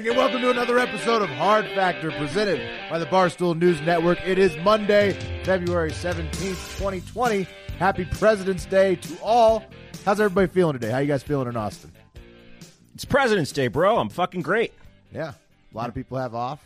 Morning, and welcome to another episode of Hard Factor presented by the Barstool News Network. It is Monday, February 17th, 2020. Happy President's Day to all. How's everybody feeling today? How you guys feeling in Austin? It's President's Day, bro. I'm fucking great. Yeah, a lot of people have off.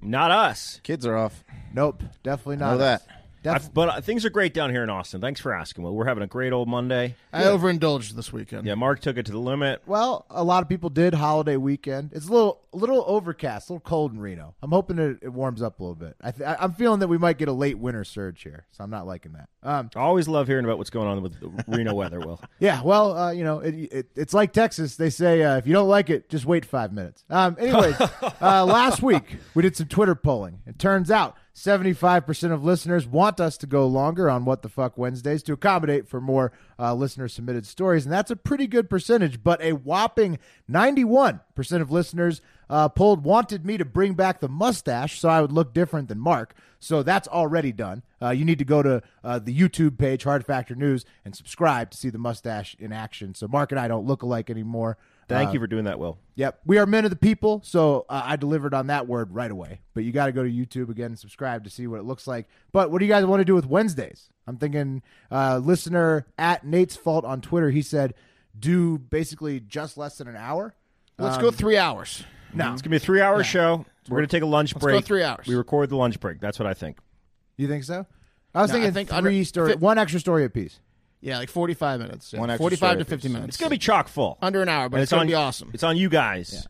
Not us. Kids are off. Nope, definitely not. Know that. Def- I've- but uh, things are great down here in Austin. Thanks for asking. Well, we're having a great old Monday. I overindulged this weekend. Yeah, Mark took it to the limit. well, a lot of people did holiday weekend. It's a little, a little overcast, a little cold in Reno. I'm hoping it, it warms up a little bit. I th- I- I'm feeling that we might get a late winter surge here, so I'm not liking that. Um, I always love hearing about what's going on with the Reno weather. Will Yeah, well, uh, you know, it, it, it's like Texas. They say uh, if you don't like it, just wait five minutes. Um, anyways, uh, last week we did some Twitter polling. It turns out 75% of listeners want us to go longer on What the Fuck Wednesdays to accommodate for more uh, listener submitted stories. And that's a pretty good percentage, but a whopping 91% of listeners uh, polled wanted me to bring back the mustache so I would look different than Mark. So that's already done. Uh, you need to go to uh, the YouTube page, Hard Factor News, and subscribe to see the mustache in action. So Mark and I don't look alike anymore. Thank Uh, you for doing that, Will. Yep, we are men of the people, so uh, I delivered on that word right away. But you got to go to YouTube again and subscribe to see what it looks like. But what do you guys want to do with Wednesdays? I'm thinking, uh, listener at Nate's Fault on Twitter, he said, do basically just less than an hour. Let's go three hours. No, It's gonna be a three-hour show. We're gonna take a lunch Let's break. go three hours. We record the lunch break. That's what I think. you think so? I was No, I thinking think three under- story, fi- one extra story apiece. Yeah, like 45 minutes. Yeah. One extra 45 to apiece. 50 minutes. It's gonna be chock full. under an hour, but and it's, going on to be awesome. It's on you guys to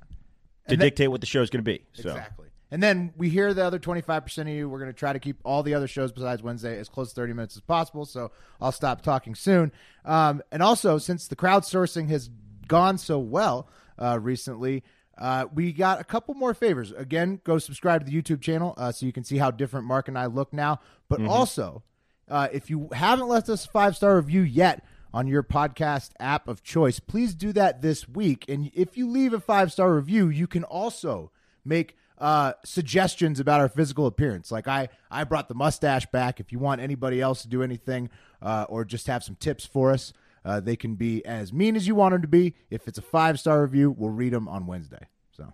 And that- dictate what the show's gonna be. So Exactly. And then we hear the other 25% of you. We're going to try to keep all the other shows besides Wednesday as close to 30 minutes as possible. So I'll stop talking soon. Um, and also, since the crowdsourcing has gone so well uh, recently, uh, we got a couple more favors. Again, go subscribe to the YouTube channel uh, so you can see how different Mark and I look now. But also, uh, if you haven't left us a five star review yet on your podcast app of choice, please do that this week. And if you leave a five star review, you can also make uh, suggestions about our physical appearance. Like I, I brought the mustache back. If you want anybody else to do anything uh, or just have some tips for us, uh, they can be as mean as you want them to be. If it's a five star review, we'll read them on Wednesday. So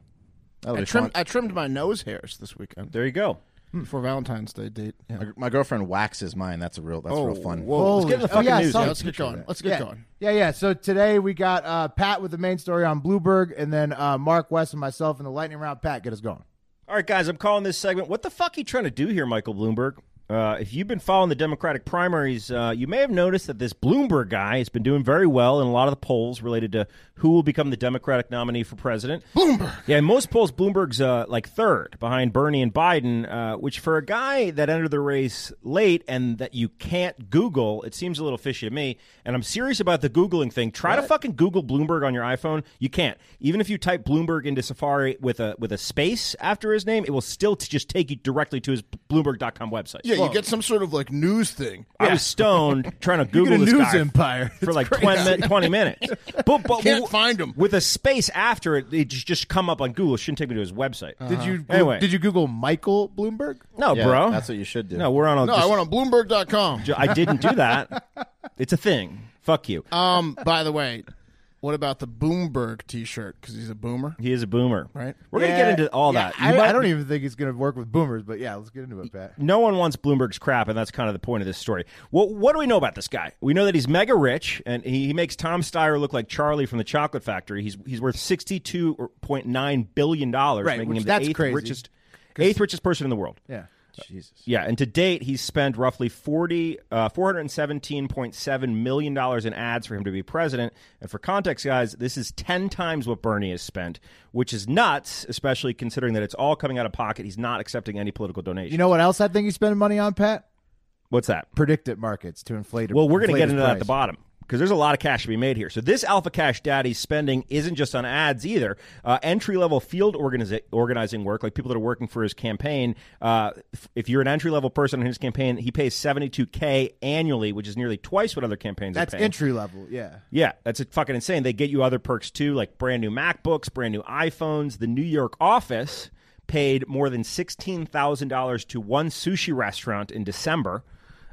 I be trimmed. I trimmed my nose hairs this weekend there you go. For Valentine's Day date. Yeah. My, my girlfriend waxes mine. That's a real. That's real fun. whoa. Let's get the Holy- fucking oh, yeah, news. saw man. Let's get going. Let's get yeah. going. Yeah, yeah. So today we got uh, Pat with the main story on Bloomberg, and then uh, Mark West and myself in the lightning round. Pat, get us going. All right, guys, I'm calling this segment. What the fuck are you trying to do here, Michael Bloomberg? Uh, if you've been following the Democratic primaries, uh, you may have noticed that this Bloomberg guy has been doing very well in a lot of the polls related to who will become the Democratic nominee for president. Bloomberg. Yeah, in most polls, Bloomberg's uh, like third behind Bernie and Biden, uh, which for a guy that entered the race late and that you can't Google, it seems a little fishy to me. And I'm serious about the Googling thing. Try to fucking Google Bloomberg on your iPhone. You can't. Even if you type Bloomberg into Safari with a with a space after his name, it will still t- just take you directly to his Bloomberg.com website. Yeah, you get some sort of like news thing. I was stoned trying to You Google get a this news guy empire. for like 20, min- 20 minutes. But, but Can't find him. with a space after it. It just just come up on Google. It shouldn't take me to his website. Did you Anyway. Did you Google Michael Bloomberg? No, Yeah, bro. That's what you should do. no, we're on a. No, I just- went on Bloomberg.com. ju- I didn't do that. it's a thing. Fuck you. Um, by the way, what about the Bloomberg T-shirt? Because he's a boomer, He is a boomer. right? We're gonna get into all Yeah, that. I, might- I don't even think it's going to work with boomers, but yeah, let's get into it, Pat. No one wants Bloomberg's crap, and that's kind of the point of this story. Well, what do we know about this guy? We know that he's mega rich, and he, he makes Tom Steyer look like Charlie from the Chocolate Factory. He's he's worth sixty two point nine billion dollars, Right, making which him the that's eighth crazy. richest eighth richest person in the world. Yeah. Jesus. Yeah, and to date, he's spent roughly 40, uh, $417.7 million in ads for him to be president. And for context, guys, this is 10 times what Bernie has spent, which is nuts, especially considering that it's all coming out of pocket. He's not accepting any political donations. You know what else I think he's spending money on, Pat? What's that? PredictIt markets to inflate. It. Well, we're going to get his into that at the bottom because there's a lot of cash to be made here. So this Alpha Cash Daddy spending isn't just on ads either. Uh, entry level field organiza- organizing work, like people that are working for his campaign. Uh, if- you're an entry level person in his campaign, he pays 72k annually, which is nearly twice what other campaigns That's are paying. entry level. Yeah. Yeah, that's fucking insane. They get you other perks too, like brand new MacBooks, brand new iPhones. The New York office paid more than sixteen thousand dollars to one sushi restaurant in December,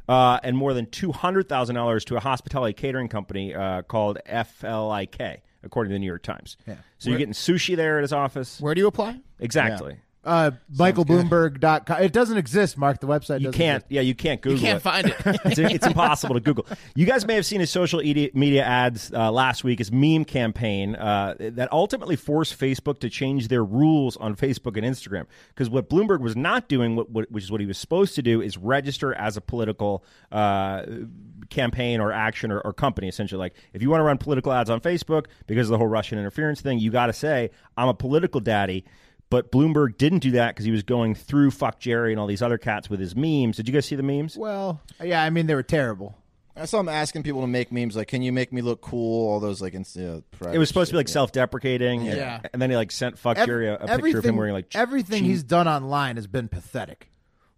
uh, and more than two hundred thousand dollars to a hospitality catering company uh, called FLIK, according to the New York Times. Yeah. So you're getting sushi there at his office. Where do you apply? Exactly. Uh, MichaelBloomberg.com. It doesn't exist, Mark. The website You doesn't can't. exist. Yeah, you can't Google. It. You can't it. find it. it's, it's impossible to Google. You guys may have seen his social media ads uh, last week, his meme campaign uh, that ultimately forced Facebook to change their rules on Facebook and Instagram. Because what Bloomberg was not doing, what, what, which is what he was supposed to do, is register as a political uh, campaign or action or, or company. Essentially, like if you want to run political ads on Facebook because of the whole Russian interference thing, you got to say I'm a political daddy. But Bloomberg didn't do that because he was going through FuckJerry and all these other cats with his memes. Did you guys see the memes? Well, yeah. I mean, they were terrible. I saw him asking people to make memes like, "Can you make me look cool?" All those like, inst- uh, private It was supposed to be like shit. self-deprecating, Yeah. And then he like sent fuck Ev- Jerry a, a picture of him wearing like ch- everything jeans. he's done online has been pathetic.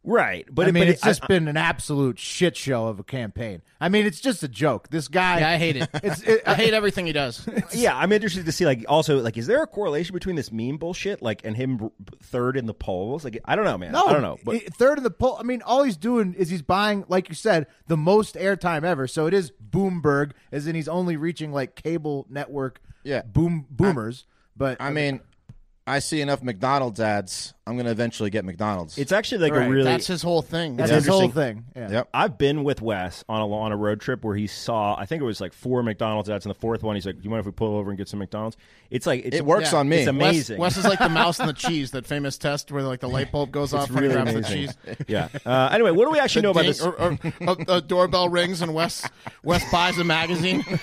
Right. But I mean, but it's I- just been an absolute shit show of a campaign. I mean, it's just a joke. This guy. Yeah, I hate it. It's. It, I hate uh, everything he does. yeah, I'm interested to see like also like is there a correlation between this meme bullshit like and him third in the polls? Like I don't know, man. No, I don't know. But third in the poll. I mean, all he's doing is he's buying, like you said, the most airtime ever. So it is Boomberg, as in he's only reaching like cable network, Yeah. boom boomers. but I mean, I see enough McDonald's ads. I'm going to eventually get McDonald's. it's actually like Right, a really That's his whole thing. that's Yeah. his whole thing. Yeah. Yep. I've been with Wes on a on a road trip where he saw I think it was like four McDonald's ads and the fourth one he's like, "Do you mind if we pull over and get some McDonald's?" It's like it's It works Yeah. on me. It's Wes, amazing. Wes is like the mouse and the cheese, that famous test where like the light bulb goes off when he really grabs the amazing. cheese. yeah. Uh, anyway, what do we actually know about Ding- this? Or, or, a, a doorbell rings and Wes Wes buys a magazine.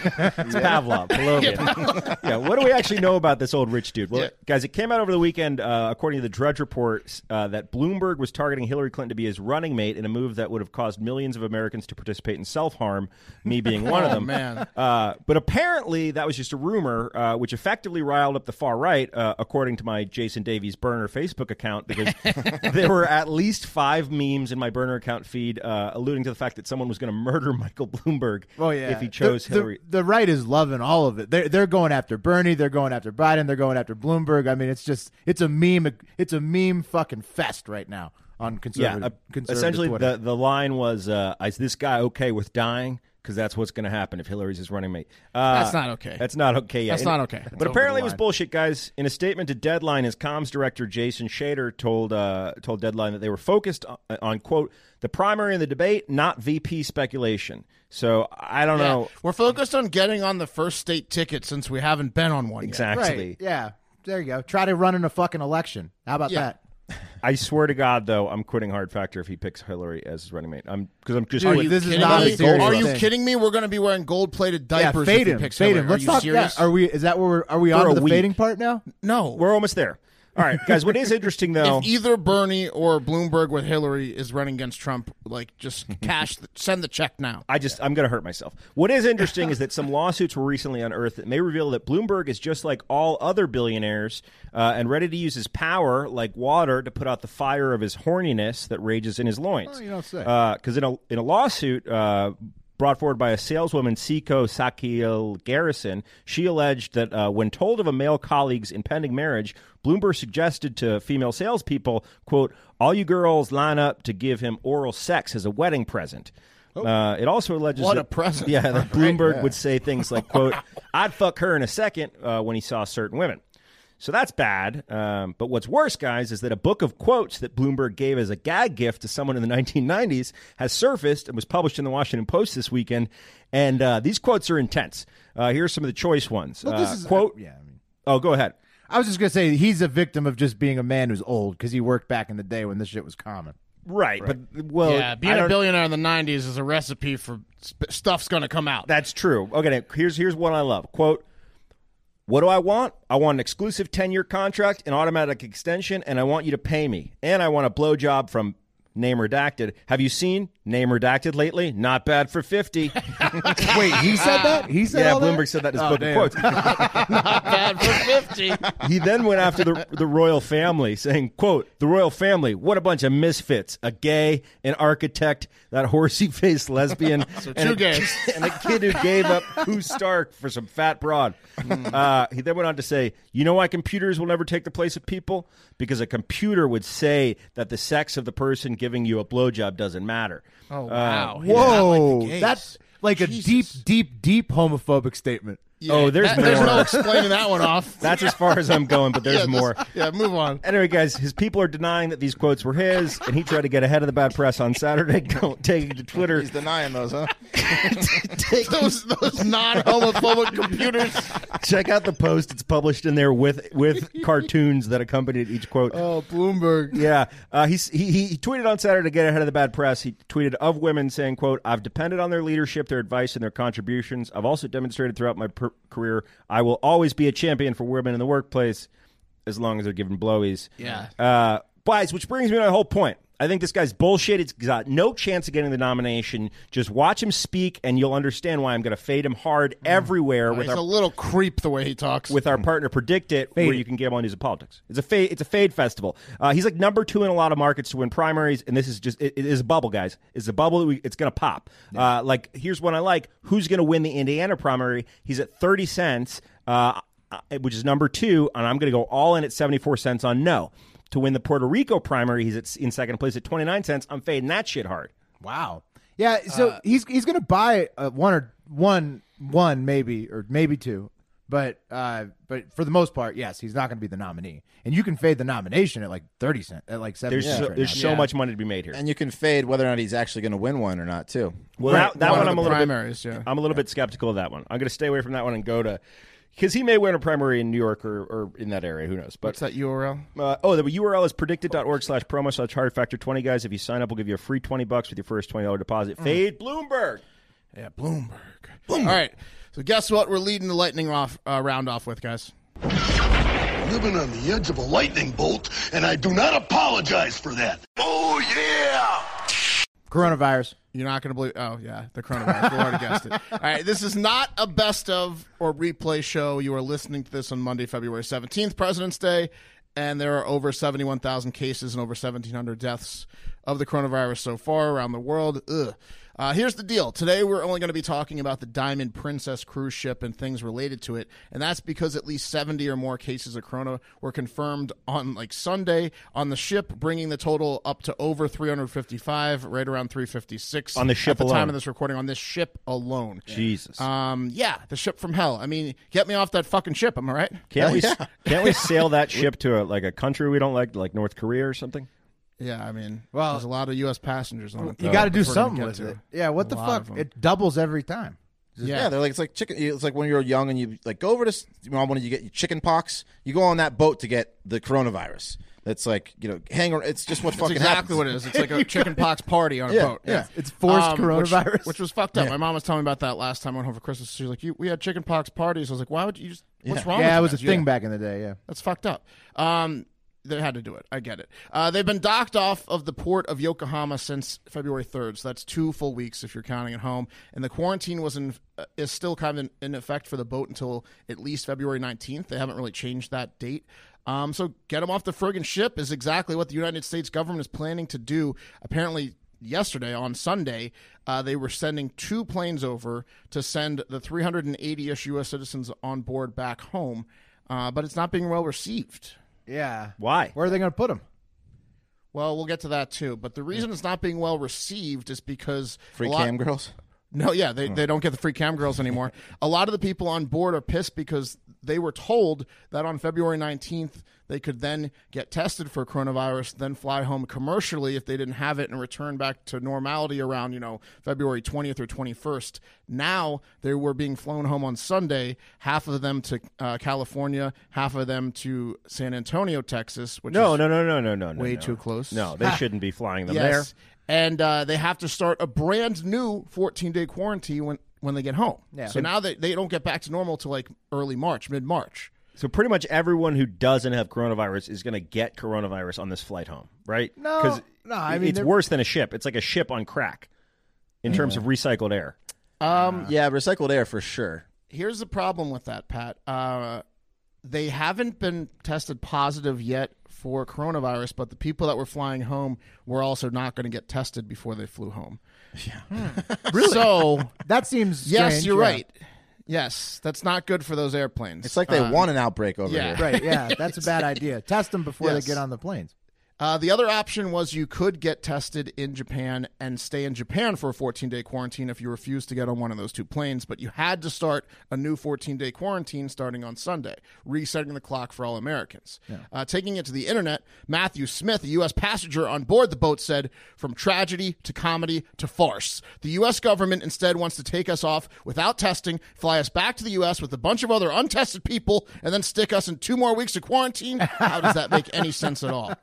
It's Pavlov, Pavlovian. yeah, what do we actually know about this old rich dude? Well, Yeah. guys, it came out over the weekend, uh, according to the Drudge Report, uh, that Bloomberg was targeting Hillary Clinton to be his running mate in a move that would have caused millions of Americans to participate in self harm, me being one of them. man. Uh, but apparently, that was just a rumor, uh, which effectively riled up the far right, uh, according to my Jason Davies burner Facebook account, because there were at least five memes in my burner account feed uh, alluding to the fact that someone was going to murder Michael Bloomberg Oh yeah. if he chose the, the- Hillary. The, right is loving all of it. They're they're going after Bernie. They're going after Biden. They're going after Bloomberg. I mean, it's just it's a meme. It's a meme fucking fest right now on Yeah, conservative. uh, conservative essentially Twitter. the the line was, uh, "Is this guy okay with dying?" Because that's what's going to happen if Hillary's his running mate. Uh, That's not okay. That's not okay. Yeah. That's In- not okay. That's But apparently, it was bullshit, guys. In a statement to Deadline, his comms director Jason Schechter told uh, told Deadline that they were focused on, on quote the primary in the debate, not VP speculation. So I don't Yeah. know We're focused on getting on the first state ticket since we haven't been on one yet. exactly. right. Yeah. There you go. Try to run in a fucking election. How about Yeah. that? I swear to God, though, I'm quitting Hard Factor if he picks Hillary as his running mate. I'm because I'm just Dude, quitting. this is Kidding not me? a serious Are you thing. kidding me? We're going to be wearing gold plated diapers. Yeah, diapers fade if he him. picks Fade Hillary. him. Are Let's you talk. serious? Yeah, are we? Is that where we're? Are we For on to the week. fading part now? no. We're almost there. All right, guys. What is interesting though? if either Bernie or Bloomberg with Hillary is running against Trump, like just cash, the, send the check now. I just I'm going to hurt myself. What is interesting is that some lawsuits were recently unearthed that may reveal that Bloomberg is just like all other billionaires uh, and ready to use his power like water to put out the fire of his horniness that rages in his loins. Oh, you don't say. Because in a in a lawsuit. Uh, Brought forward by a saleswoman, Sekiko Sakai Garrison, she alleged that uh, when told of a male colleague's impending marriage, Bloomberg suggested to female salespeople, "quote All you girls line up to give him oral sex as a wedding present." Uh, it also alleges What that, a present. Yeah, that Bloomberg would say things like, "quote I'd fuck her in a second uh, when he saw certain women." So that's bad. Um, but what's worse, guys, is that a book of quotes that Bloomberg gave as a gag gift to someone in the 1990s has surfaced and was published in the Washington Post this weekend. And uh, these quotes are intense. Uh, here are some of the choice ones. Well, this Uh, is quote. Yeah. I mean, Oh, go ahead. I was just gonna say he's a victim of just being a man who's old because he worked back in the day when this shit was common. Right, but well, yeah, being a billionaire in the '90s is a recipe for sp- stuff's going to come out. That's true. Okay, here's here's one I love. Quote: What do I want? I want an exclusive ten year contract, an automatic extension, and I want you to pay me. And I want a blowjob from name redacted. Have you seen name redacted lately? Not bad for fifty. Wait, he said that? He said yeah, all that? Bloomberg said that in his Oh, book damn. of quotes. Not bad for fifty. he then went after the the royal family, saying, "quote The royal family, what a bunch of misfits! A gay, an architect, that horsey faced lesbian, and two a, gays. and a kid who gave up Koo Stark for some fat broad." Uh, he then went on to say, "You know why computers will never take the place of people? Because a computer would say that the sex of the person giving you a blowjob doesn't matter." Oh uh, wow! He did like Whoa, that's like a deep, deep, deep homophobic statement. Oh, there's That- there's no explaining that one off. That's as far as I'm going, but there's yeah, this- more. Yeah, move on. Anyway, guys, his people are denying that these quotes were his, and he tried to get ahead of the bad press on Saturday, go- taking to Twitter. He's denying those, huh? Those those non-homophobic computers. Check out the post; it's published in there with with cartoons that accompanied each quote. Oh, Bloomberg. Yeah, uh, he's, he, he he tweeted on Saturday to get ahead of the bad press. He tweeted of women saying, "quote I've depended on their leadership, their advice, and their contributions. I've also demonstrated throughout my per- career I will always be a champion for women in the workplace, as long as they're given blowies." Yeah. Uh, guys, which brings me to my whole point. I think this guy's bullshit. He's got no chance of getting the nomination. Just watch him speak, and you'll understand why I'm going to fade him hard everywhere with He's our a little creep the way he talks. with our partner PredictIt, where you can gamble on news and politics. It's a fade. It's a fade festival. Uh, he's like number two in a lot of markets to win primaries, and this is just it, it is a bubble, guys. It's a bubble. That we, it's going to pop. Uh, like here's one I like. Who's going to win the Indiana primary? He's at thirty cents, uh, uh, which is number two, and I'm going to go all in at seventy four cents on no. To win the Puerto Rico primary, he's at, in second place at twenty nine cents. I'm fading that shit hard. Wow. Yeah, so he's he's gonna buy uh, one or one one maybe or maybe two, but uh, but for the most part, yes, he's not gonna be the nominee, and you can fade the nomination at like thirty cent at like seventy There's cents. so, right there's now. so Yeah. much money to be made here. and you can fade whether or not he's actually going to win one or not, too. Well, that, that One one I'm a little bit, primaries, yeah. I'm a little bit skeptical of that one. I'm going to stay away from that one and go to because he may win a primary in New York or, or in that area. Who knows? But What's that URL? uh, oh, the URL is PredictIt.org slash promo slash hard factor 20 guys. If you sign up, we'll give you a free 20 bucks with your first $20 deposit. Fade Bloomberg. Yeah, Bloomberg. All right. So guess what? We're leading the lightning off uh, round off with, guys. Living on the edge of a lightning bolt, and I do not apologize for that. Oh, yeah! Coronavirus. You're not going to believe. Oh, yeah, the coronavirus. we already guessed it. All right, this is not a best of or replay show. You are listening to this on Monday, February 17th, President's Day, and there are over 71,000 cases and over 1,700 deaths of the coronavirus so far around the world. Ugh. Uh, here's the deal. Today, we're only going to be talking about the Diamond Princess cruise ship and things related to it. And that's because at least 70 or more cases of corona were confirmed on like Sunday on the ship, bringing the total up to over 355, right around 356 On the ship at the alone. time of this recording on this ship alone. Jesus. Um, yeah, the ship from hell. I mean, get me off that fucking ship. Am I right? Can't we can't we sail that ship to a, like a country we don't like, like North Korea or something? Yeah, I mean, Well, there's a lot of U.S. passengers on it. You got to do which we're gonna something with to. it. Yeah, what A the fuck? It doubles every time. Yeah, they're like it's like chicken. It's like when you're young and you like go over to s- mom when you get your chicken pox. You go on that boat to get the coronavirus. That's like you know hang. ar- It's just what That's fucking exactly happens. what it is. It's like a chicken pox party on a Yeah, boat. yeah. It's forced Um, coronavirus. which, was fucked up. My mom was telling me about that last time I went home for Christmas. She's like, "You, we had chicken pox parties." I was like, "Why would you just? What's wrong?" yeah, with it was you a thing Yeah. back in the day. Yeah. That's fucked up. Um, they had to do it. I get it. Uh, they've been docked off of the port of Yokohama since February 3rd, so that's two full weeks if you're counting at home. And the quarantine was in, uh, is still kind of in, in effect for the boat until at least February 19th. They haven't really changed that date. Um, so get them off the friggin' ship is exactly what the United States government is planning to do. Apparently, yesterday on Sunday, uh, they were sending two planes over to send the 380 ish U.S. citizens on board back home, uh, but it's not being well received. Yeah. Why? Where are they going to put him? Well, we'll get to that too. But the reason it's not being well received is because Free a lot- cam girls. No, yeah, they, they don't get the free cam girls anymore. a lot of the people on board are pissed because they were told that on February 19th they could then get tested for coronavirus, then fly home commercially if they didn't have it and return back to normality around, you know, February 20th or 21st. Now they were being flown home on Sunday, half of them to uh, California, half of them to San Antonio, Texas, which No, is no, no, no, no, no, no. way no. too close. No, they shouldn't be flying them Yes. And uh, they have to start a brand new 14 day quarantine when, when they get home. Yeah. So now they, they don't get back to normal till like early March, mid March. So pretty much everyone who doesn't have coronavirus is going to get coronavirus on this flight home, right? No, 'Cause no, I mean, it's they're- worse than a ship. It's like a ship on crack in terms of recycled air. Um, Yeah, recycled air for sure. here's the problem with that, Pat. Uh, they haven't been tested positive yet for coronavirus, but the people that were flying home were also not going to get tested before they flew home. Yeah. really? So, That seems yes, strange, you're yeah. right. Yes, that's not good for those airplanes. It's like they Uh, want an outbreak over yeah. here. Right, yeah, that's a bad idea. Test them before Yes. they get on the planes. Uh, the other option was you could get tested in Japan and stay in Japan for a 14 day quarantine if you refused to get on one of those two planes, but you had to start a new 14 day quarantine starting on Sunday, resetting the clock for all Americans. Uh, taking it to the internet, Matthew Smith, a U.S. passenger on board the boat, said, From tragedy to comedy to farce, the U.S. government instead wants to take us off without testing, fly us back to the U.S. with a bunch of other untested people, and then stick us in two more weeks of quarantine. How does that make any sense at all?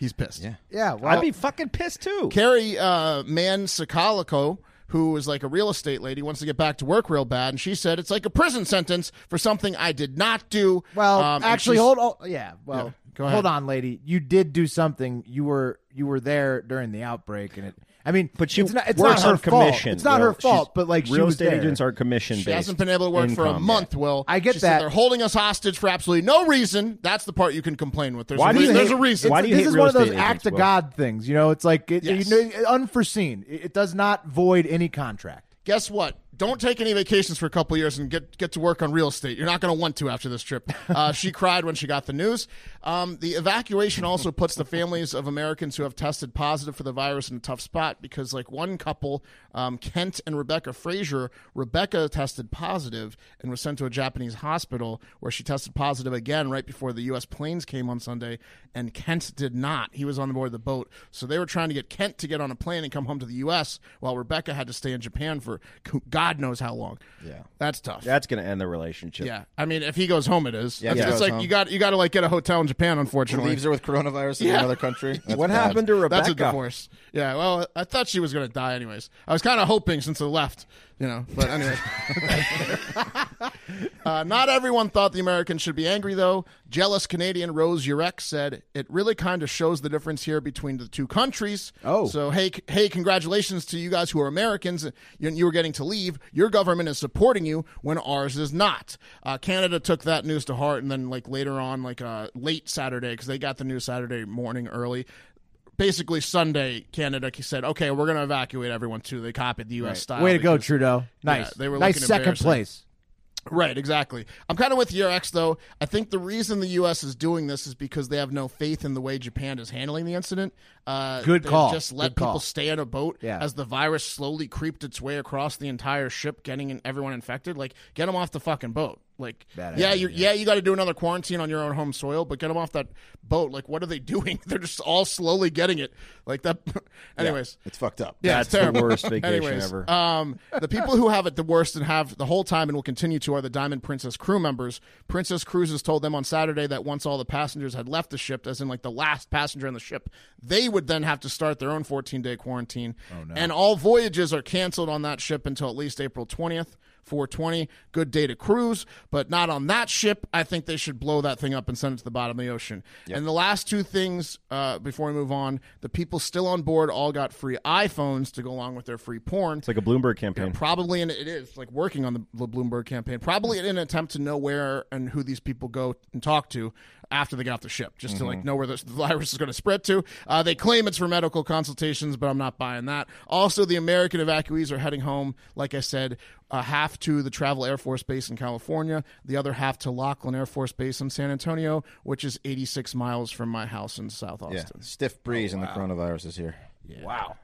He's pissed. Yeah. Yeah, well, I'd be fucking pissed too. Carrie uh, Maniscalco, who is like a real estate lady, wants to get back to work real bad, and she said it's like a prison sentence for something I did not do. well, Um, and actually, she's- hold on. Yeah, well, Yeah, go ahead. hold on, lady. You did do something. You were you were there during the outbreak, and it. I mean, But she it's not, it's works not her on fault. It's not Will. her fault, She's- but like she real was estate there. agents are commission She hasn't been able to work for a income. month, Will. I get She said that. They're holding us hostage for absolutely no reason. That's the part you can complain with. There's, Why a, do you reason. There's a reason. why do you this hate is real one of those estate act agents, of Will? God things. You know, it's like it, Yes. you know, unforeseen. It, it does not void any contract. Guess what? Don't take any vacations for a couple years and get get to work on real estate. You're not going to want to after this trip. Uh, she cried when she got the news. Um, the evacuation also puts the families of Americans who have tested positive for the virus in a tough spot because, like one couple, um, Kent and Rebecca Frasure, Rebecca tested positive and was sent to a Japanese hospital where she tested positive again right before the U.S. planes came on Sunday, and Kent did not. He was on the board of the boat, so they were trying to get Kent to get on a plane and come home to the U.S. while Rebecca had to stay in Japan for God knows how long. Yeah. that's tough. That's going to end the relationship. Yeah, I mean, if he goes home, it is. Yeah, it's like home. you got you got to like get a hotel in Japan. Unfortunately, Leaves her with coronavirus in Yeah. another country. That's What bad. happened to Rebecca? That's a divorce. Yeah, well, I thought she was going to die anyways. I was kind of hoping since I left, you know. But anyway, uh, not everyone thought the Americans should be angry, though. Jealous Canadian Rose Urek said it really kind of shows the difference here between the two countries. Oh. so hey, c- hey, congratulations to you guys who are Americans. You, you were getting to leave. Your government is supporting you when ours is not. Uh, Canada took that news to heart, and then like later on, like uh, late Saturday, because they got the news Saturday morning early basically Sunday, Canada said, "Okay, we're going to evacuate everyone too." They copied the U.S. style. Way to go, because- Trudeau. Nice. they were nice second place. Right, exactly. I'm kind of with your ex though. I think the reason the U.S. is doing this is because they have no faith in the way Japan is handling the incident. Uh, Good call. Just let Good call. people stay on a boat Yeah. as the virus slowly creeped its way across the entire ship, getting everyone infected. Like, get them off the fucking boat. Like, Bad yeah, idea, you yeah, you got to do another quarantine on your own home soil, but get them off that boat. Like, what are they doing? They're just all slowly getting it. Like that. Anyways, It's fucked up. yeah, That's it's terrible. the worst vacation Anyways, ever. Um, the people who have it the worst and have the whole time and will continue to are the Diamond Princess crew members. Princess Cruises told them on Saturday that once all the passengers had left the ship, as in like the last passenger on the ship, they would then have to start their own 14 day quarantine. Oh, no. And all voyages are canceled on that ship until at least April 20th. 420, good day to cruise, but not on that ship. I think they should blow that thing up and send it to the bottom of the ocean. And the last two things uh, before we move on, the people still on board all got free iPhones to go along with their free porn. It's like a Bloomberg campaign. Probably, and it is like working on the, the Bloomberg campaign. Probably in an attempt to know where and who these people go and talk to after they get off the ship, just to like know where the, the virus is going to spread to. Uh, they claim it's for medical consultations, but I'm not buying that. Also, the American evacuees are heading home. Like I said, uh, half to the Travis Air Force Base in California, the other half to Lackland Air Force Base in San Antonio, which is 86 miles from my house in South Yeah. Austin. Stiff breeze and the coronavirus is here. Wow.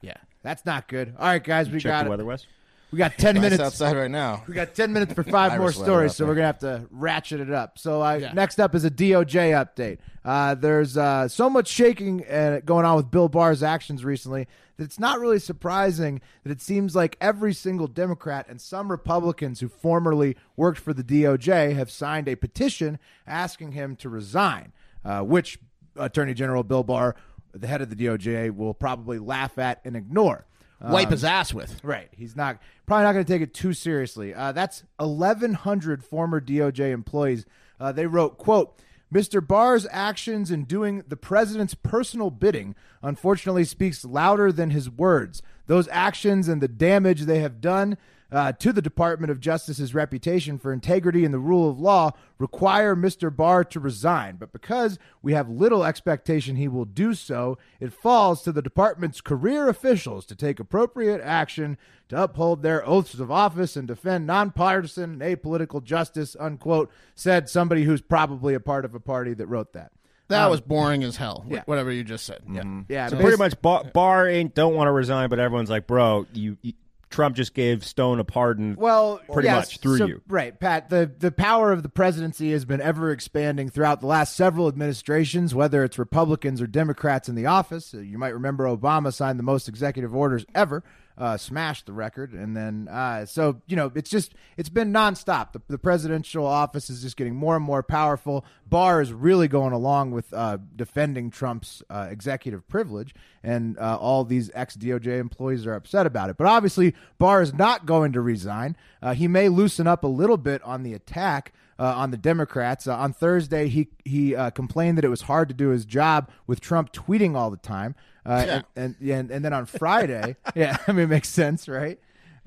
Yeah. That's not good. All right, guys, we Check got the it. weather, Wes. we got ten Nice minutes outside right now. We got 10 minutes for five more stories, so there. we're going to have to ratchet it up. So, uh, Yeah. next up is a DOJ update. Uh, there's uh, so much shaking uh, going on with Bill Barr's actions recently that it's not really surprising that it seems like every single Democrat and some Republicans who formerly worked for the DOJ have signed a petition asking him to resign, uh, which Attorney General Bill Barr, the head of the DOJ, will probably laugh at and ignore. Wipe his ass with. Right. He's not probably not going to take it too seriously. Uh, that's 1,100 former DOJ employees. Uh, they wrote, "quote." Mr. Barr's actions in doing the president's personal bidding unfortunately speaks louder than his words. Those actions and the damage they have done uh, to the Department of Justice's reputation for integrity and the rule of law require Mr. Barr to resign. But because we have little expectation he will do so, it falls to the department's career officials to take appropriate action to uphold their oaths of office and defend nonpartisan and apolitical justice, unquote, said somebody who's probably a part of a party that wrote that. That was boring as hell. yeah. Whatever you just said. Yeah. Yeah, So pretty much, Bar, Barr ain't don't want to resign, but everyone's like, bro, you, you Trump just gave Stone a pardon. Well, pretty yes, much through so- you. right, Pat. The the power of the presidency has been ever expanding throughout the last several administrations, whether it's Republicans or Democrats in the office. Uh, You might remember Obama signed the most executive orders ever, uh, smashed the record, and then uh, so you know it's just it's been nonstop. The, the presidential office is just getting more and more powerful. Barr is really going along with uh, defending Trump's uh, executive privilege, and uh, all these ex DOJ employees are upset about it. But obviously, Barr is not going to resign. Uh, he may loosen up a little bit on the attack. Uh, on the Democrats. Uh, on Thursday, he he uh, complained that it was hard to do his job with Trump tweeting all the time. Uh, and, and, yeah, and and then on Friday, yeah, I mean, it makes sense, right?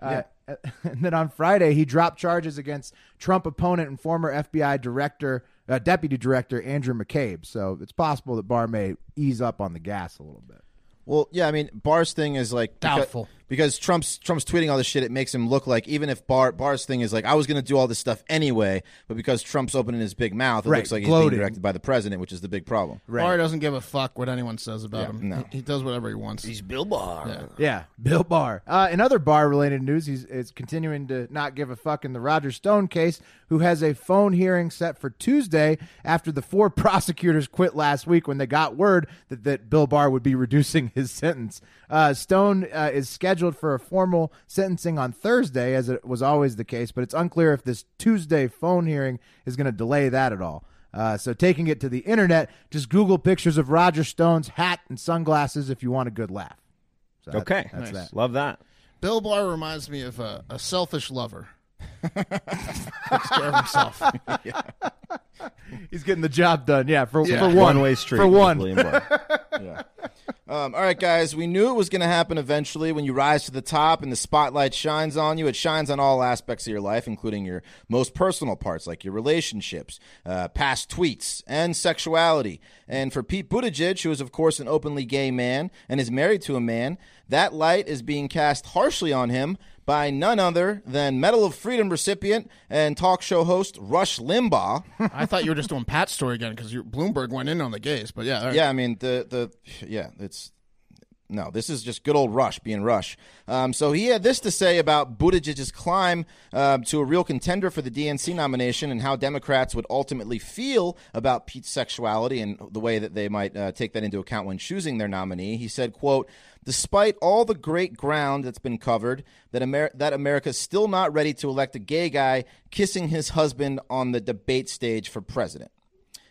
Uh, And then on Friday, he dropped charges against Trump opponent and former FBI director, uh, deputy director Andrew McCabe. So it's possible that Barr may ease up on the gas a little bit. Well, yeah, I mean, Barr's thing is like beca- Doubtful. Because Trump's Trump's tweeting all this shit. It makes him look like even if Barr Barr's thing is like I was going to do all this stuff anyway, but because Trump's opening his big mouth, it Right, looks like he's gloating. being directed by the president, which is the big problem. Barr doesn't give a fuck what anyone says about him. no. He, he does whatever he wants. He's Bill Barr. Yeah, Bill Barr. Uh, in other Barr related news, he's is continuing to not give a fuck in the Roger Stone case, who has a phone hearing set for Tuesday after the four prosecutors quit last week when they got word that, that Bill Barr would be reducing his sentence. Uh, Stone uh, is scheduled for a formal sentencing on Thursday, as it was always the case, but it's unclear if this Tuesday phone hearing is going to delay that at all. Uh, so taking it to the internet, just Google pictures of Roger Stone's hat and sunglasses if you want a good laugh. So that- Okay, that's that. love that. Bill Barr reminds me of a, a selfish lover. Takes care of himself. He's getting the job done. Yeah, for, Yeah. for one. One way street For one. William Barr. Um, all right, guys, we knew it was going to happen eventually. When you rise to the top and the spotlight shines on you, it shines on all aspects of your life, including your most personal parts, like your relationships, uh, past tweets, and sexuality. And for Pete Buttigieg, who is, of course, an openly gay man and is married to a man, that light is being cast harshly on him by none other than Medal of Freedom recipient and talk show host Rush Limbaugh. I thought you were just doing Pat's story again because Bloomberg went in on the gays. But yeah, right. Yeah, I mean the the yeah, it's no, this is just good old Rush being Rush. Um, so he had this to say about Buttigieg's climb uh, to a real contender for the DNC nomination and how Democrats would ultimately feel about Pete's sexuality and the way that they might uh, take that into account when choosing their nominee. He said, "quote Despite all the great ground that's been covered, that Amer- that America's still not ready to elect a gay guy kissing his husband on the debate stage for president."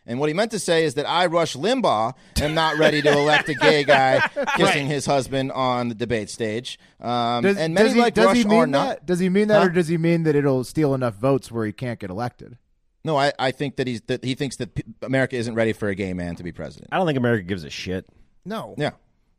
And what he meant to say is that I, Rush Limbaugh, am not ready to elect a gay guy kissing his husband on the debate stage. Um, Does, and many does he, like does Rush he are mean not. that? Does he mean that, Huh? or does he mean that it'll steal enough votes where he can't get elected? No, I, I think that he's that he thinks that America isn't ready for a gay man to be president. I don't think America gives a shit. no, Yeah,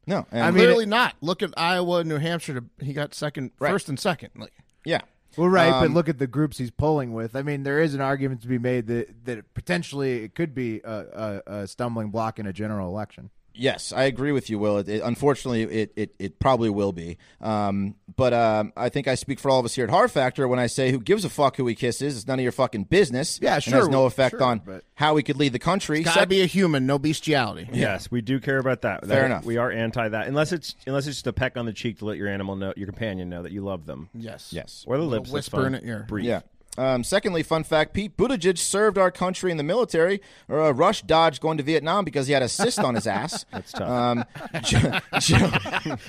no, and, I mean, clearly not. Look at Iowa, and New Hampshire. To, he got second, Right. first, and second. Like, yeah. Well, right, but Um, look at the groups he's polling with. I mean, there is an argument to be made that that potentially it could be a, a, a stumbling block in a general election. Yes, I agree with you, Will. It, it- unfortunately, it, it, it probably will be. Um, but um, I think I speak for all of us here at Hard Factor when I say, "Who gives a fuck who he kisses? It's none of your fucking business." Yeah, And sure, has no effect sure, on but- how we could lead the country. Gotta Sec- be a human, no bestiality. Yes, we do care about that. Fair That- enough. We are anti that, unless it's unless it's just a peck on the cheek to let your animal know, your companion know that you love them, Yes. yes. or the lips. whisper fine. in the ear. Brief. Yeah. Um, secondly, fun fact: Pete Buttigieg served our country in the military, or uh, Rush dodged going to Vietnam because he had a cyst on his ass. That's tough. Um, Joe, Joe,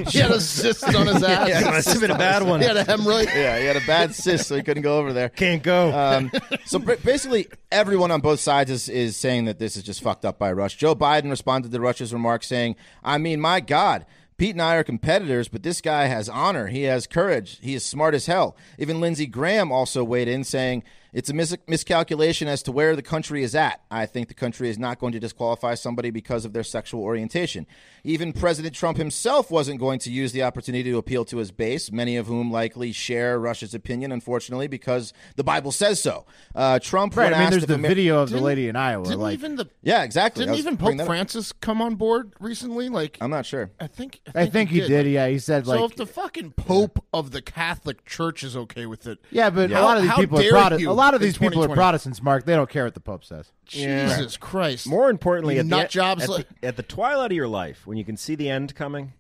He had a cyst on his ass. Yeah, Must have been a bad one. He had a hemorrhoid. yeah, he had a bad cyst, so he couldn't go over there. Can't go. Um, so ba- basically, everyone on both sides is, is saying that this is just fucked up by Rush. Joe Biden responded to Rush's remarks saying, I mean, my God, Pete and I are competitors, but this guy has honor. He has courage. He is smart as hell. Even Lindsey Graham also weighed in saying, it's a mis- miscalculation as to where the country is at. I think the country is not going to disqualify somebody because of their sexual orientation. Even President Trump himself wasn't going to use the opportunity to appeal to his base, many of whom likely share Rush's opinion, unfortunately, because the Bible says so. Uh, Trump, Right. when I mean, asked there's the Amer- video of the lady in Iowa. Didn't like, even the Yeah, exactly. Didn't even Pope that up. Francis come on board recently? Like I'm not sure. I think I think he did. Yeah, he said like so if the fucking Pope of the Catholic Church is okay with it, Yeah, but Yeah. a lot of these How people are dare Protestant. You A lot of these people are Protestants, Mark. They don't care what the Pope says. Jesus Christ! More importantly, You at the, nut at, jobs at, like- the, at the twilight of your life, when you can see the end coming,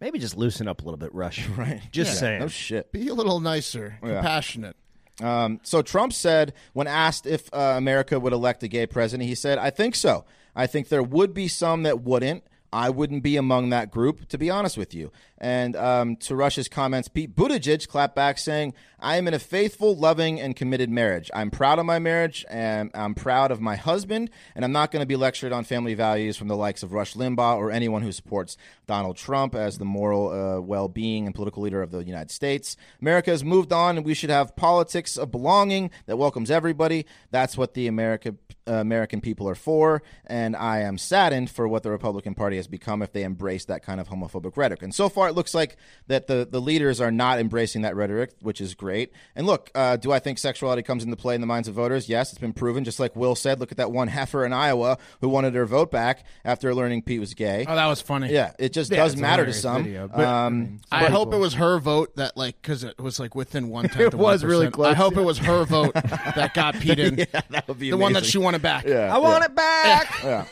maybe just loosen up a little bit, Rush. Right. Just saying. No shit. be a little nicer, compassionate. Um, so Trump said, when asked if uh, America would elect a gay president, he said, "I think so. I think there would be some that wouldn't. I wouldn't be among that group, to be honest with you." And um, to Rush's comments, Pete Buttigieg clapped back, saying, "I am in a faithful, loving, and committed marriage. I'm proud of my marriage, and I'm proud of my husband, and I'm not going to be lectured on family values from the likes of Rush Limbaugh or anyone who supports Donald Trump as the moral uh, well-being and political leader of the United States. America has moved on, and we should have politics of belonging that welcomes everybody. That's what the America uh, American people are for, and I am saddened for what the Republican Party has become if they embrace that kind of homophobic rhetoric. And so far, it looks like that the the leaders are not embracing that rhetoric, which is great. And look, uh, do I think sexuality comes into play in the minds of voters? Yes, it's been proven. Just like Will said, look at that one heifer in Iowa who wanted her vote back after learning Pete was gay. Oh, that was funny. Yeah, it just Yeah, does it's matter to some. video, but, I um, I hope it was her vote that, like, because it was like within one tenth. It of was 1%. really close, I hope yeah. it was her vote that got Pete in. yeah, that would be the one that she wanted back. Yeah, I want it back. yeah.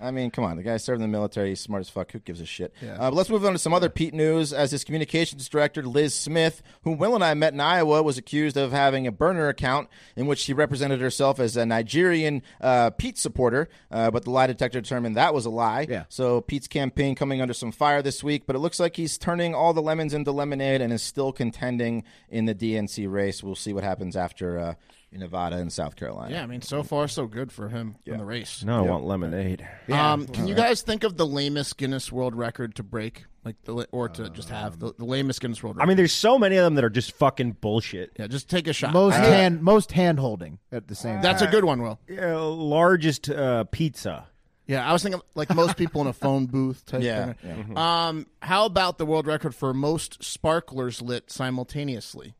I mean, come on. The guy served in the military. He's smart as fuck. Who gives a shit? Uh, let's move on to some other Pete news. As his communications director, Lis Smith, whom Will and I met in Iowa, was accused of having a burner account in which she represented herself as a Nigerian uh, Pete supporter. Uh, but the lie detector determined that was a lie. Yeah. So Pete's campaign coming under some fire this week, but it looks like he's turning all the lemons into lemonade and is still contending in the DNC race. We'll see what happens after uh, Nevada and South Carolina. Yeah, I mean, so far so good for him in the race. No, I want lemonade. Um, can you guys think of the lamest Guinness World Record to break, like the or to just have the, the lamest Guinness World Record? I mean, there's so many of them that are just fucking bullshit. yeah, just take a shot. most Uh, hand most hand holding at the same. That's a good one, Will. Uh, largest uh, pizza. Yeah, I was thinking like most people in a phone booth type Yeah, thing. Um, how about the world record for most sparklers lit simultaneously?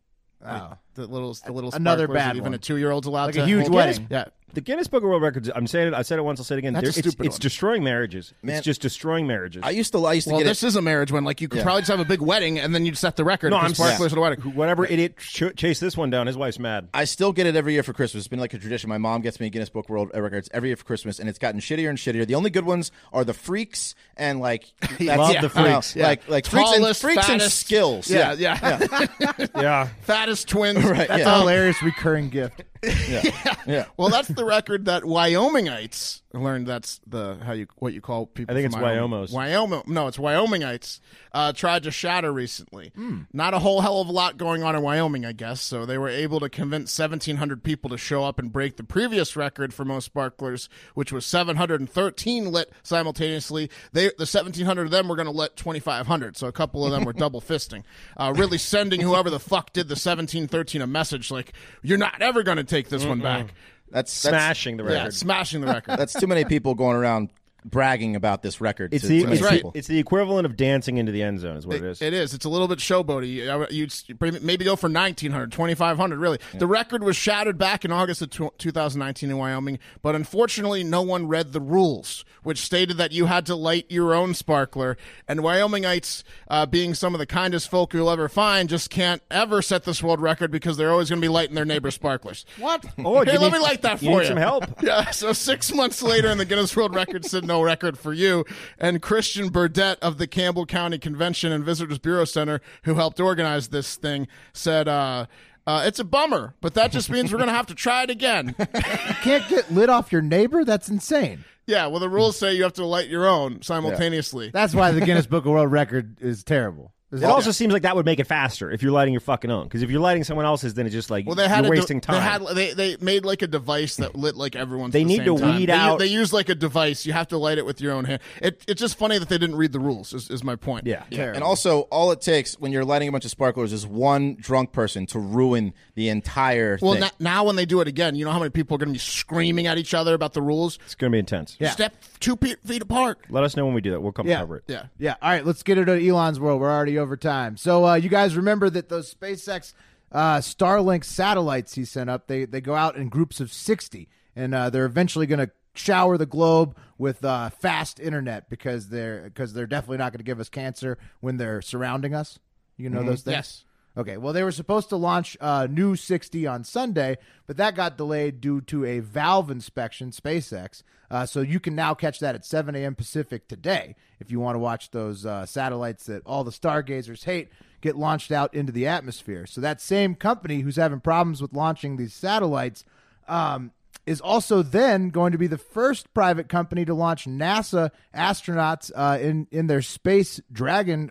Like, the little, the little Another sparklers bad even one. a two year old's allowed Like to a huge hold. wedding. Yeah, The Guinness Book of World Records. I'm saying it. I said it once. I'll say it again. That's a it's, stupid it's one. destroying marriages. Man. It's just destroying marriages. I used to. I used to Well, get this is a marriage one. Like you could Yeah. probably just have a big wedding and then you'd set the record. no, I'm the sparklers at a wedding. Whatever idiot ch- chased this one down, his wife's mad. I still get it every year for Christmas. It's been like a tradition. My mom gets me Guinness Book World Records every year for Christmas, and it's gotten shittier and shittier. The only good ones are the freaks and like that's, Love yeah, the freaks. know, like like freaks and Tallest, freaks and fattest. skills. Yeah, yeah. yeah. Fattest twins. Right. That's yeah. a hilarious recurring gift. yeah. Well, that's the record that Wyomingites learned. That's the how you what you call people. I think it's Wyoming. Wyomos. Wyoming. No, it's Wyomingites. Uh, tried to shatter recently. Hmm. Not a whole hell of a lot going on in Wyoming, I guess. So they were able to convince 1,700 people to show up and break the previous record for most sparklers, which was 713 lit simultaneously. They the 1,700 of them were going to lit 2,500. So a couple of them were double fisting, uh, really sending whoever the fuck did the 1713 a message like, "You're not ever going to take this one back." That's, that's Smashing the record. Yeah, smashing the record. That's too many people going around bragging about this record It's to, the to it's, people. the it's the equivalent of dancing into the end zone, is what it is. It is. It's a little bit showboaty. You'd maybe go for 1,900, 2,500, really. The record was shattered back in August of tw 2019 in Wyoming, but unfortunately, no one read the rules, which stated that you had to light your own sparkler. And Wyomingites, uh, being some of the kindest folk you'll ever find, just can't ever set this world record because they're always going to be lighting their neighbor's sparklers. What? Oh, Hey, let need- me light that for you you. need some help? Yeah, so six months later, in the Guinness World Record said no record for you. And Christian Burdett of the Campbell County Convention and Visitors Bureau Center, who helped organize this thing, said, uh, uh, it's a bummer, but that just means we're going to have to try it again. You can't get lit off your neighbor? That's insane. yeah, well, the rules say you have to light your own simultaneously. That's why the Guinness Book of World Record is terrible. It also seems like that would make it faster if you're lighting your fucking own. Because if you're lighting someone else's, then it's just like Well, they had you're a de- wasting time. They had they they made like a device that lit like everyone's. They the need same to time. weed they, out- They use like a device. You have to light it with your own hand. It, it's just funny that they didn't read the rules. Is, is my point. yeah. yeah. And also, all it takes when you're lighting a bunch of sparklers is one drunk person to ruin the entire Well, thing. na- now when they do it again, you know how many people are going to be screaming at each other about the rules? It's going to be intense. Yeah. Step two pe- feet apart. Let us know when we do that. We'll come Yeah. cover it. Yeah. Yeah. All right, let's get into Elon's world. We're already over time. So uh, you guys remember that those SpaceX uh, Starlink satellites he sent up, they, they go out in groups of 60, and uh, they're eventually going to shower the globe with uh, fast internet because they're because they're definitely not going to give us cancer when they're surrounding us. You know those things? Yes. Okay, well, they were supposed to launch uh, New 60 on Sunday, but that got delayed due to a valve inspection, SpaceX. Uh, so you can now catch that at 7 a.m. Pacific today if you want to watch those uh, satellites that all the stargazers hate get launched out into the atmosphere. So that same company who's having problems with launching these satellites um, is also then going to be the first private company to launch NASA astronauts uh, in in their Space Dragon.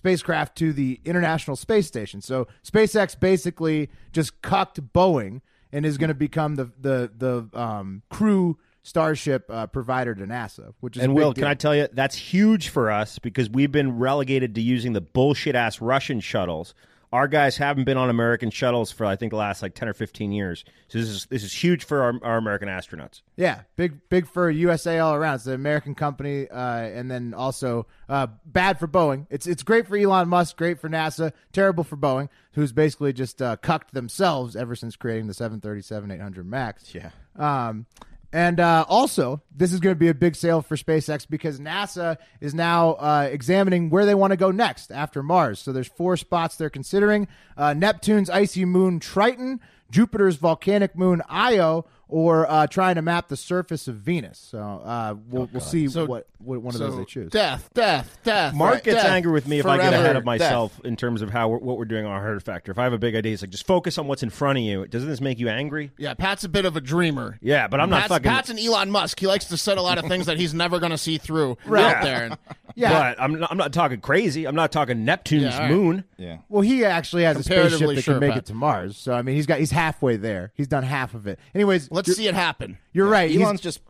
Spacecraft to the International Space Station. So SpaceX basically just cucked Boeing and is going to become the the the um, crew starship uh, provider to NASA, which is And Will, deal. can I tell you that's huge for us because we've been relegated to using the bullshit ass Russian shuttles. Our guys haven't been on American shuttles for I think the last like ten or fifteen years. So this is this is huge for our, our American astronauts. Yeah, big big for USA all around. It's an American company, uh, and then also uh, bad for Boeing. It's it's great for Elon Musk, great for NASA, terrible for Boeing, who's basically just uh, cucked themselves ever since creating the 737 800 Max. Yeah. Um, and uh, also, this is going to be a big sale for SpaceX because NASA is now uh, examining where they want to go next after Mars. So there's four spots they're considering: uh, Neptune's icy moon Triton, Jupiter's volcanic moon Io, or uh, trying to map the surface of Venus. So uh, we'll, we'll see So- what, what one of those they choose. death, death, death. Mark right, gets death, angry with me if I get ahead of death. myself in terms of how we're, what we're doing on our Hard Factor. If I have a big idea, it's like just focus on what's in front of you. Doesn't this make you angry? Yeah, Pat's a bit of a dreamer. Yeah, but I'm not Pat's, fucking. Pat's an Elon Musk. He likes to set a lot of things that he's never going to see through Right. out there. And, Yeah. But I'm not, I'm not talking crazy. I'm not talking Neptune's Yeah, all right. moon. Yeah. Well, he actually has a Comparatively spaceship that sure, can make Pat. it to Mars. So I mean, he's got he's halfway there. He's done half of it. Anyways, let's you're, see it happen. You're right. He's- Elon's just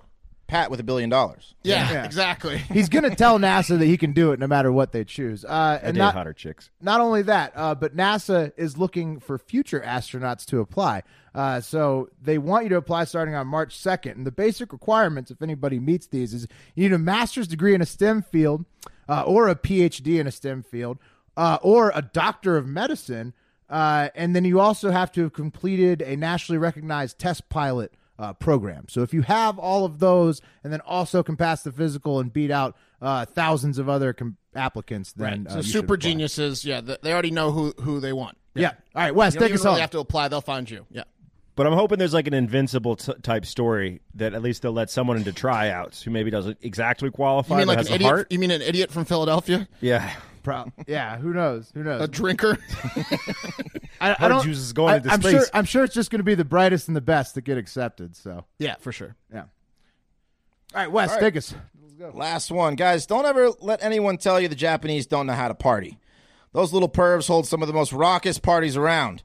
Pat with a billion dollars. Yeah, Yeah. exactly. He's going to tell NASA that he can do it no matter what they choose. Uh, and not, hotter chicks. not only that, uh, but NASA is looking for future astronauts to apply. Uh, so they want you to apply starting on March 2nd. And the basic requirements, if anybody meets these, is you need a master's degree in a STEM field uh, or a PhD in a STEM field uh, or a doctor of medicine. Uh, and then you also have to have completed a nationally recognized test pilot uh, program. So if you have all of those and then also can pass the physical and beat out uh, thousands of other com- applicants, then uh, so you super geniuses, yeah, th- they already know who who they want. Yeah. All right, Wes, You don't take even us really home. have to apply; they'll find you. Yeah. But I'm hoping there's like an invincible t- type story that at least they'll let someone into tryouts who maybe doesn't exactly qualify You mean like has an idiot? heart. You mean an idiot from Philadelphia, Yeah. Pro- yeah, who knows? Who knows? a drinker? I, I Heart don't. juice is going I, into I'm space. sure. I'm sure it's just going to be the brightest and the best that get accepted. So yeah, for sure. yeah. All right, Wes, take us. Last one, guys. Don't ever let anyone tell you the Japanese don't know how to party. Those little pervs hold some of the most raucous parties around.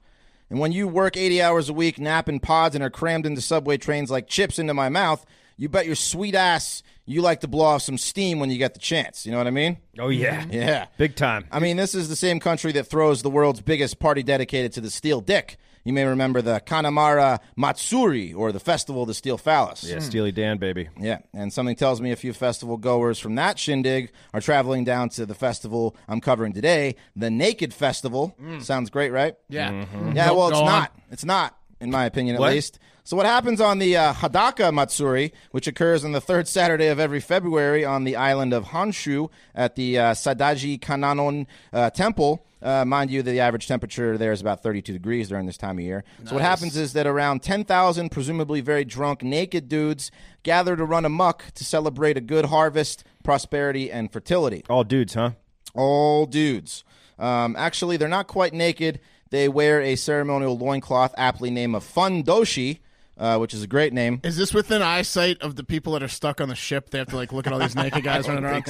And when you work 80 hours a week, nap in pods, and are crammed into subway trains like chips into my mouth, you bet your sweet ass you like to blow off some steam when you get the chance. You know what I mean? Oh yeah. Mm-hmm. Yeah. Big time. I mean, this is the same country that throws the world's biggest party dedicated to the steel dick. you may remember the Kanamara Matsuri, or the Festival of the Steel Phallus. Yeah, Steely Dan, baby. Yeah, and something tells me a few festival goers from that shindig are traveling down to the festival I'm covering today, the Naked Festival. Mm. Sounds great, right? Yeah. Mm-hmm. Yeah, well, it's not. It's not, in my opinion, at What? least. So, what happens on the uh, Hadaka Matsuri, which occurs on the third Saturday of every February on the island of Honshu at the uh, Saidaiji Kannon-in uh, Temple? Uh, mind you, the average temperature there is about 32 degrees during this time of year. So, what happens is that around 10,000, presumably very drunk, naked dudes gather to run amok to celebrate a good harvest, prosperity, and fertility All dudes, huh? all dudes. Um, actually, they're not quite naked. They wear a ceremonial loincloth aptly named a fundoshi, uh, which is a great name. Is this within eyesight of the people that are stuck on the ship? They have to like look at all these naked guys running around.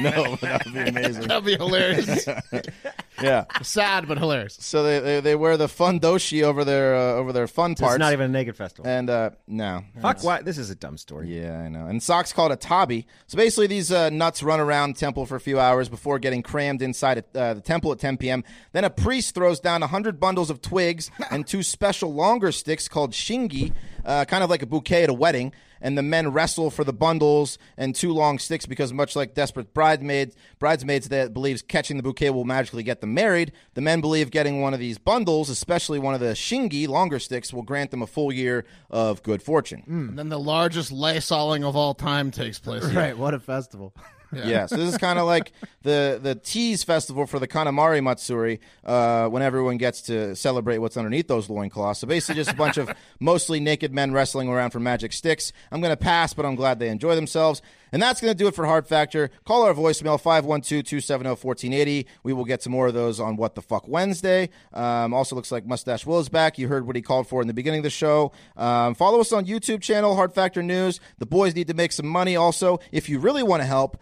no, that would be amazing. That'd be hilarious. yeah. Sad but hilarious. So they, they they wear the fundoshi over their uh, over their fun So parts. it's not even a naked festival. and uh, no, Fuck, why? This is a dumb story. Yeah, I know. And socks called a tabi. So basically, these uh, nuts run around temple for a few hours before getting crammed inside uh, the temple at 10 p.m. Then a priest throws down 100 bundles of twigs and two special longer sticks called shingi, uh, kind of like a bouquet at a wedding. And the men wrestle for the bundles and two long sticks because, much like desperate bridesmaids, bridesmaids that believes catching the bouquet will magically get them married, the men believe getting one of these bundles, especially one of the shingi longer sticks, will grant them a full year of good fortune. And then the largest lysoling of all time takes place. Right, what a festival. Yeah. so this is kind of like the the tease festival for the Kanamara Matsuri, uh, when everyone gets to celebrate what's underneath those loincloths. So basically, just a bunch of mostly naked men wrestling around for magic sticks. I'm going to pass, but I'm glad they enjoy themselves. And that's going to do it for Hard Factor. Call our voicemail 512-270-1480. We will get some more of those on What the Fuck Wednesday. Um, also looks like Mustache Will is back. You heard what he called for in the beginning of the show. Um, follow us on YouTube channel, Hard Factor News. The boys need to make some money also. If you really want to help,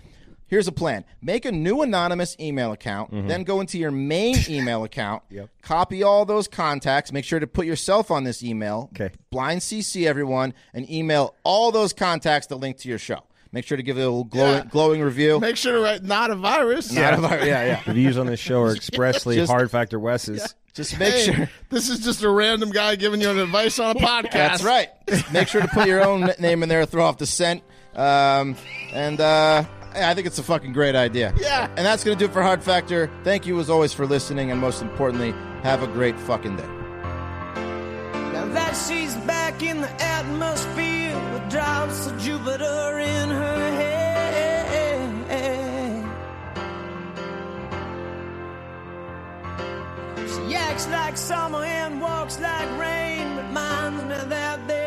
Here's a plan. Make a new anonymous email account, then go into your main email account, yep. copy all those contacts, make sure to put yourself on this email, Okay. blind CC everyone, and email all those contacts the link to your show. Make sure to give it a little glowing, Yeah. glowing review. Make sure to write not a virus. Not a vi- yeah, yeah. The views on this show are expressly Just- Hard Factor Wes's. Just make Hey, sure. this is just a random guy giving you an advice on a podcast. That's right. Make sure to put your own name in there, throw off the scent. Um, and uh, yeah, I think it's a fucking great idea. Yeah. And that's going to do it for Hard Factor. Thank you as always for listening, and most importantly, have a great fucking day. Now that she's back in the atmosphere with drops of Jupiter in her head. She acts like summer and walks like rain, reminds me that there's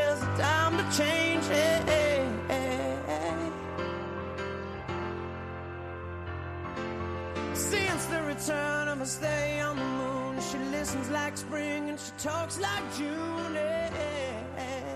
Since the return of her stay on the moon, she listens like spring and she talks like June. Yeah.